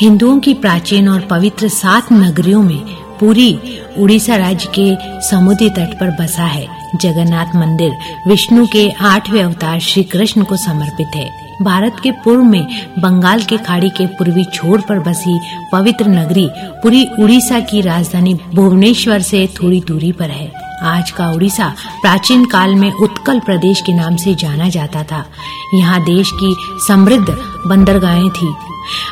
हिंदुओं की प्राचीन और पवित्र सात नगरियों में पूरी उड़ीसा राज्य के समुद्री तट पर बसा है। जगन्नाथ मंदिर, विष्णु के आठवें अवतार श्री कृष्ण को समर्पित है। भारत के पूर्व में बंगाल के खाड़ी के पूर्वी छोर पर बसी पवित्र नगरी पूरी उड़ीसा की राजधानी भुवनेश्वर से थोड़ी दूरी पर है। आज का उड़ीसा प्राचीन काल में उत्कल प्रदेश के नाम से जाना जाता था। यहाँ देश की समृद्ध बंदरगाहें थी।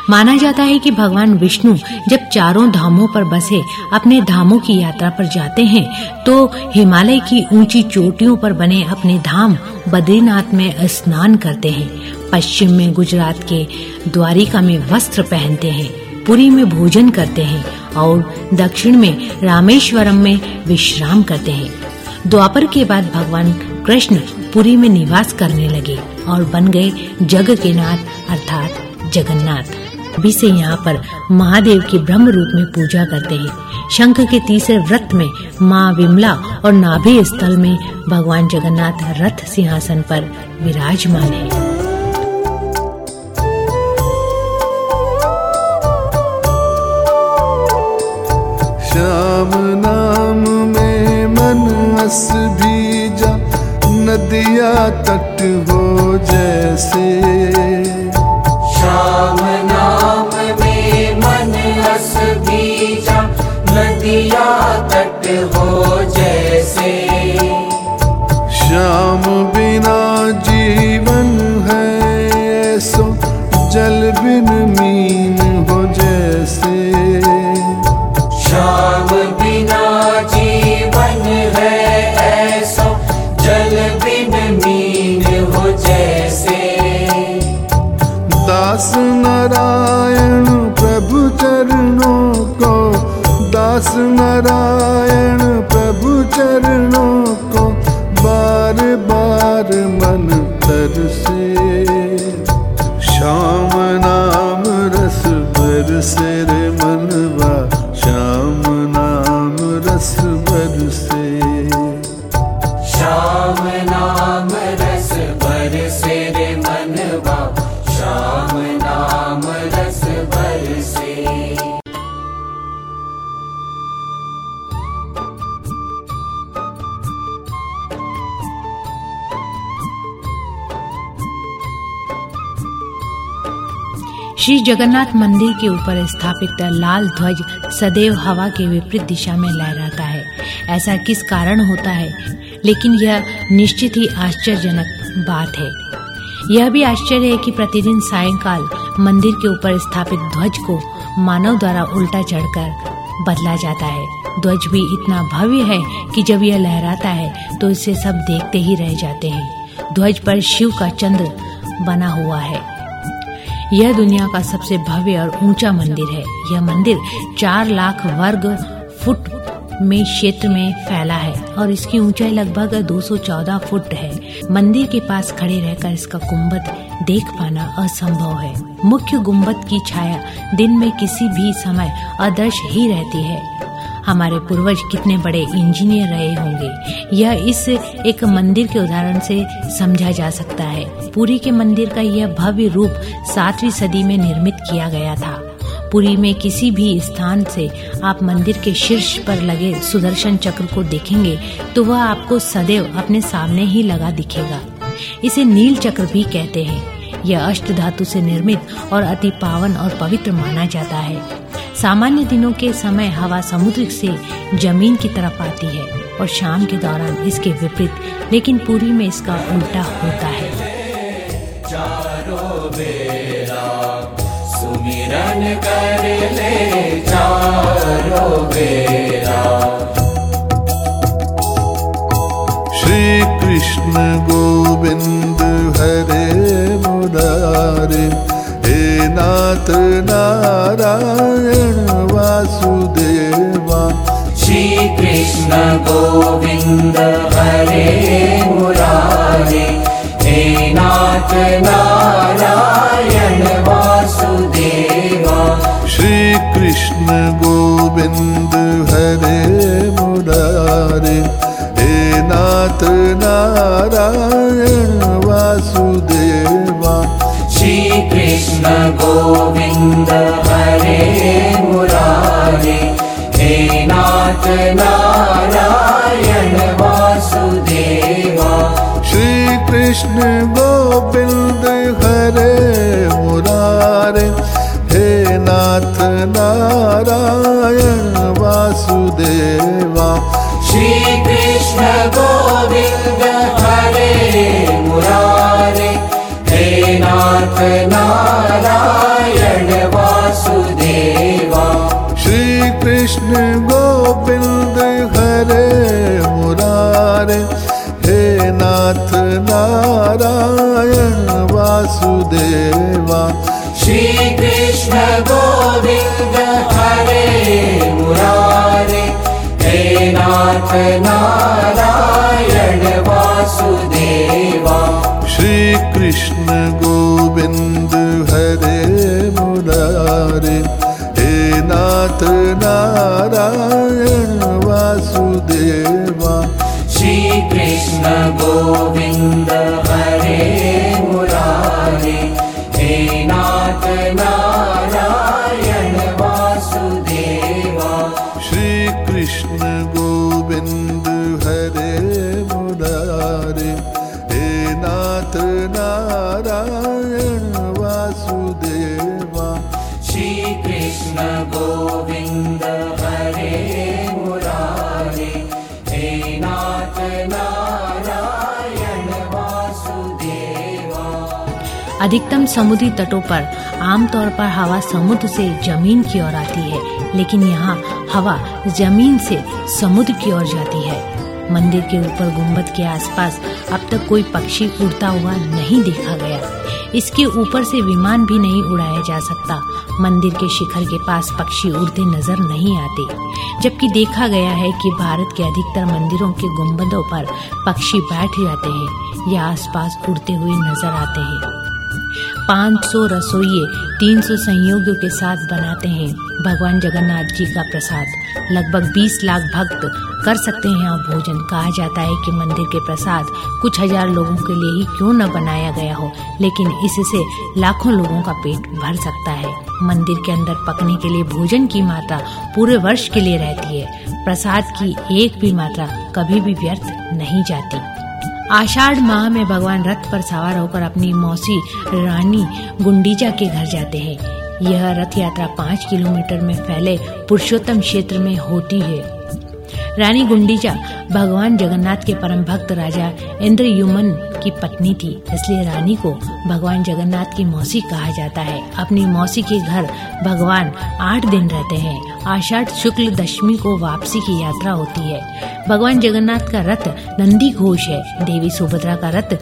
माना जाता है कि भगवान विष्णु जब चारों धामों पर बसे, अपने धामों की यात्रा पर जाते हैं तो हिमालय की ऊँची चोटियों पर बने अपने धाम बद्रीनाथ में स्नान करते हैं। पश्चिम में गुजरात के द्वारिका में वस्त्र पहनते हैं, पुरी में भोजन करते हैं और दक्षिण में रामेश्वरम में विश्राम करते हैं। द्वापर के बाद भगवान कृष्ण पुरी में निवास करने लगे और बन गए जग के नाथ जगन्नाथ। अभी से यहाँ पर महादेव की ब्रह्म रूप में पूजा करते हैं। शंख के तीसरे व्रत में माँ विमला और नाभि स्थल में भगवान जगन्नाथ रथ सिंहासन पर विराजमान है। श्याम नाम में मन अस नदिया तट हो Seri seri manva Shri Jagannath मंदिर के ऊपर स्थापित लाल ध्वज सदैव हवा के विपरीत दिशा में लहराता है। ऐसा किस कारण होता है? लेकिन यह निश्चित ही आश्चर्यजनक बात है। यह भी आश्चर्य है कि प्रतिदिन सायंकाल मंदिर के ऊपर स्थापित ध्वज को मानव द्वारा उल्टा चढ़कर बदला जाता है। ध्वज भी इतना भव्य है कि जब यह लहराता है तो इसे सब देखते ही रह जाते हैं। ध्वज पर शिव का चंद्र बना हुआ है। यह दुनिया का सबसे भव्य और ऊँचा मंदिर है। यह मंदिर चार लाख वर्ग फुट में क्षेत्र में फैला है और इसकी ऊंचाई लगभग 214 फुट है। मंदिर के पास खड़े रहकर इसका गुंबद देख पाना असंभव है। मुख्य गुंबद की छाया दिन में किसी भी समय अदृश्य ही रहती है। हमारे पूर्वज कितने बड़े इंजीनियर रहे होंगे। यह इस एक मंदिर के उदाहरण से समझा जा सकता है। पुरी के मंदिर का यह भव्य रूप सातवीं सदी में निर्मित किया गया था। पुरी में किसी भी स्थान से आप मंदिर के शीर्ष पर लगे सुदर्शन चक्र को देखेंगे तो वह आपको सदैव अपने सामने ही लगा दिखेगा। इसे नील चक्र भी कहते हैं। यह अष्ट धातु से निर्मित और अति पावन और पवित्र माना जाता है। सामान्य दिनों के समय हवा समुद्र से ज़मीन की तरफ़ आती है और शाम के दौरान इसके विपरीत लेकिन पूरी में इसका उल्टा होता है। सुमिरन कर ले चारों बेरा। श्री कृष्ण गोविंद हरे नाथ नारायण वासुदेवा। श्री कृष्ण गोविंद हरे मुरारे हे नाथ नारायण वासुदेवा। श्री कृष्ण गोविंद हरे मुरारे हे नाथ नारायण ेनाथ नारायण वासुदेवा। श्रीकृष्ण गोविन्द हरे मुरारे हे नाथ नारायण वासुदेवा। श्रीकृष्ण गोविन्द हरे मुरारे हे नाथ नारायण कृष्ण गोविंद हरे मुरारे हे नाथ नारायण वासुदेवा। श्री कृष्ण गोविन्द हरे मुरारे हे नाथ नारायण वासुदेवा। श्री कृष्ण गोविंद हरे मुरारे हे नाथ नारायण वासुदेवा। श्री कृष्ण गोविन्द हरे मुरारे हे नाथ नारायण वासुदेवा। श्री कृष्ण गोविंद हरे मुरारे हे नाथ नारायण वासुदेवा। श्री कृष्ण गोविन्द अधिकतम समुद्री तटों पर आमतौर पर हवा समुद्र से ज़मीन की ओर आती है, लेकिन यहाँ हवा ज़मीन से समुद्र की ओर जाती है। मंदिर के ऊपर गुंबद के आसपास अब तक कोई पक्षी उड़ता हुआ नहीं देखा गया। इसके ऊपर से विमान भी नहीं उड़ाया जा सकता। मंदिर के शिखर के पास पक्षी उड़ते नज़र नहीं आते। जबकि देखा गया है कि भारत के अधिकतर मंदिरों के गुंबदों पर पक्षी बैठ जाते हैं या आसपास उड़ते हुए नज़र आते हैं। 500 रसोइये 300 संयोगियों के साथ बनाते हैं। भगवान जगन्नाथ जी का प्रसाद। लगभग 20 लाख भक्त कर सकते हैं और भोजन। कहा जाता है कि मंदिर के प्रसाद कुछ हज़ार लोगों के लिए ही क्यों न बनाया गया हो, लेकिन इससे लाखों लोगों का पेट भर सकता है। मंदिर के अंदर पकने के लिए भोजन की मात्रा पूरे वर्ष के लिए रहती है। प्रसाद की एक भी मात्रा कभी भी व्यर्थ नहीं जाती। आषाढ़ माह में भगवान रथ पर सवार होकर अपनी मौसी रानी गुंडीचा के घर जाते हैं। यह रथ यात्रा पाँच किलोमीटर में फैले पुरुषोत्तम क्षेत्र में होती है। रानी गुंडीचा भगवान जगन्नाथ के परम भक्त राजा इंद्रयुमन की पत्नी थी, इसलिए रानी को भगवान जगन्नाथ की मौसी कहा जाता है। अपनी मौसी के घर भगवान आठ दिन रहते हैं। आषाढ़ शुक्ल दशमी को वापसी की यात्रा होती है। भगवान जगन्नाथ का रथ नंदी घोष है। देवी सुभद्रा का रथ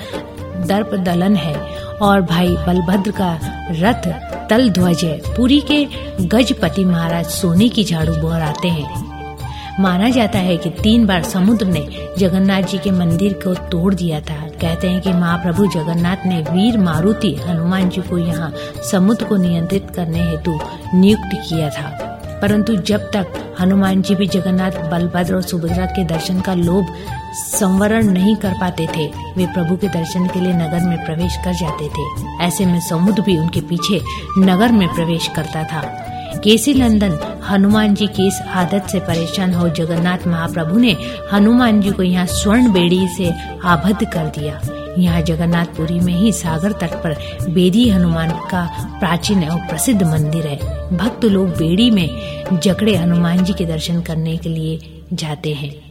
दर्प दलन है और भाई बलभद्र का रथ तल ध्वज है। पुरी के गजपति महाराज सोने की झाड़ू बोहराते हैं। माना जाता है कि तीन बार समुद्र ने जगन्नाथ जी के मंदिर को तोड़ दिया था। कहते हैं कि महाप्रभु जगन्नाथ ने वीर मारुति हनुमान जी को यहाँ समुद्र को नियंत्रित करने हेतु नियुक्त किया था। परंतु जब तक हनुमान जी भी जगन्नाथ, बलभद्र और सुभद्रा के दर्शन का लोभ संवरण नहीं कर पाते थे, वे प्रभु के दर्शन के लिए नगर में प्रवेश कर जाते थे। ऐसे में समुद्र भी उनके पीछे नगर में प्रवेश करता था। केसी नंदन हनुमान जी की इस आदत से परेशान हो जगन्नाथ महाप्रभु ने हनुमान जी को यहाँ स्वर्ण बेड़ी से आबद्ध कर दिया। यहाँ जगन्नाथपुरी में ही सागर तट पर बेदी हनुमान का प्राचीन और प्रसिद्ध मंदिर है। भक्त लोग बेड़ी में जकड़े हनुमान जी के दर्शन करने के लिए जाते हैं।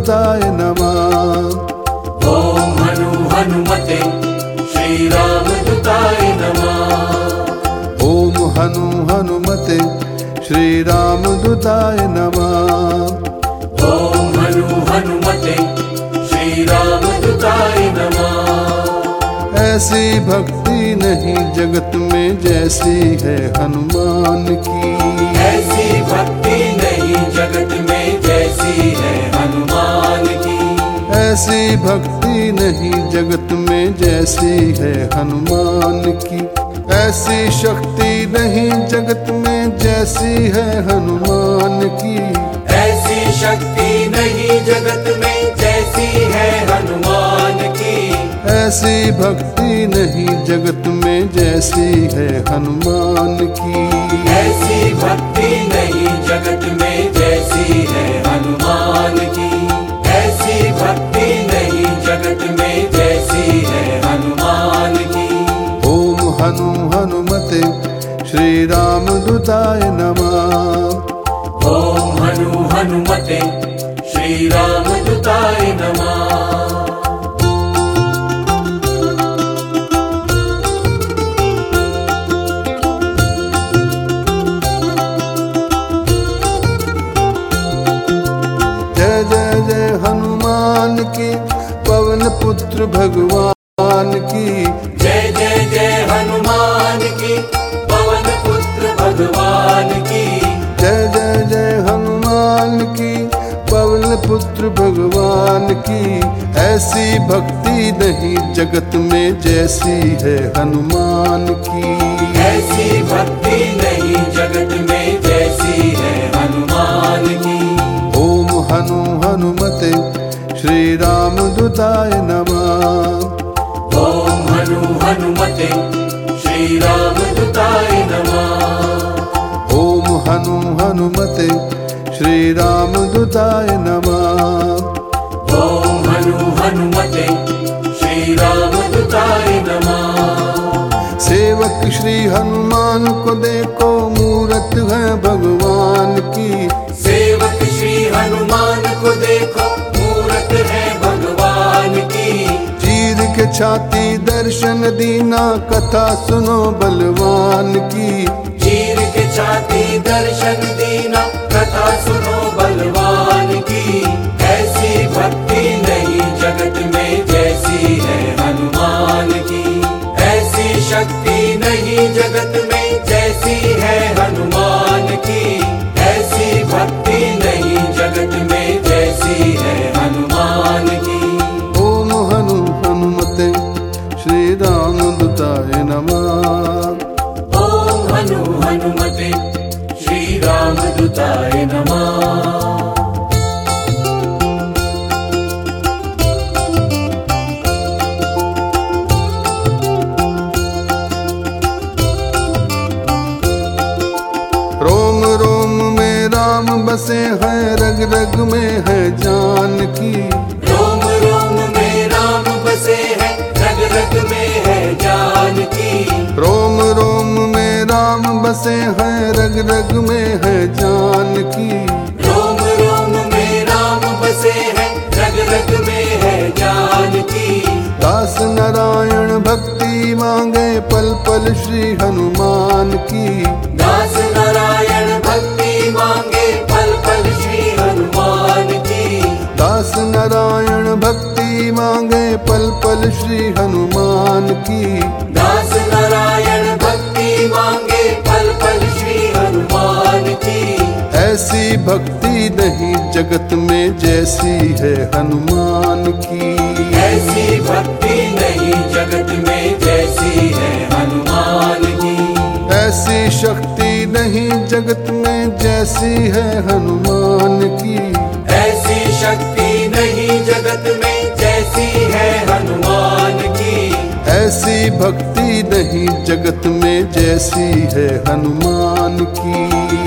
राम दुताय नमः। ॐ हनु हनुमते श्रीरामदूताय नमः। ओम हनु हनुमते श्री राम दुताय नमः। ॐ हनु हनुमते श्रीरामदूताय नमः। ऐसी भक्ति नहीं जगत में जैसी है हनुमान की। ऐसी भक्ति ऐसी भक्ति नहीं जगत में जैसी है हनुमान की। ऐसी शक्ति नहीं जगत में जैसी है हनुमान की। ऐसी शक्ति नहीं जगत में जैसी है हनुमान की। ऐसी भक्ति नहीं जगत में जैसी है हनुमान की। ऐसी भक्ति नहीं जगत में जैसी है हनुमान की। पुत्र भगवान की ऐसी भक्ति नहीं जगत में जैसी है हनुमान की। ऐसी भक्ति नहीं जगत में जैसी है हनुमान की। ओम हनु हनुमते श्री राम दुताय नमः। ओम हनु हनुमते श्री राम दुताय नमः। ओम हनु हनुमते श्री राम दुताय नमः हनु हनुमते सेवक श्री हनुमान को देखो मूरत है भगवान की। सेवक श्री हनुमान को देखो मूरत है भगवान की। चीर के छाती दर्शन दीना कथा सुनो बलवान की। चीर के छाती दर्शन दीना कथा सुनो बलवान की। ऐसी भक्ति नहीं जगत में जैसी है हनुमान की। ऐसी शक्ति नहीं जगत में जैसी है हनुमान की। ऐसी भक्ति नहीं जगत में जैसी है हनुमान की। ओम हनु हनुमते श्री राम दुताय नमः। ओम हनु हनुमते श्री राम दुताय नमः। रोम रोम में राम बसे हैं रग रग में बसे हैं रग रग में है जान की। रोम रोम में राम बसे हैं रग रग में है जानकी दास नारायण भक्ति मांगे पल पल श्री हनुमान की। दास नारायण भक्ति मांगे पल पल श्री हनुमान की। दास नारायण भक्ति मांगे पल पल श्री हनुमान की। दास नारायण भक्ति मांगे पल पल श्री हनुमान की। ऐसी भक्ति नहीं जगत में जैसी है हनुमान की। ऐसी भक्ति नहीं जगत में जैसी है हनुमान की। ऐसी शक्ति नहीं जगत में जैसी है हनुमान की। ऐसी शक्ति नहीं जगत में जैसी है हनुमान की। ऐसी भक्ति जैसी है हनुमान की।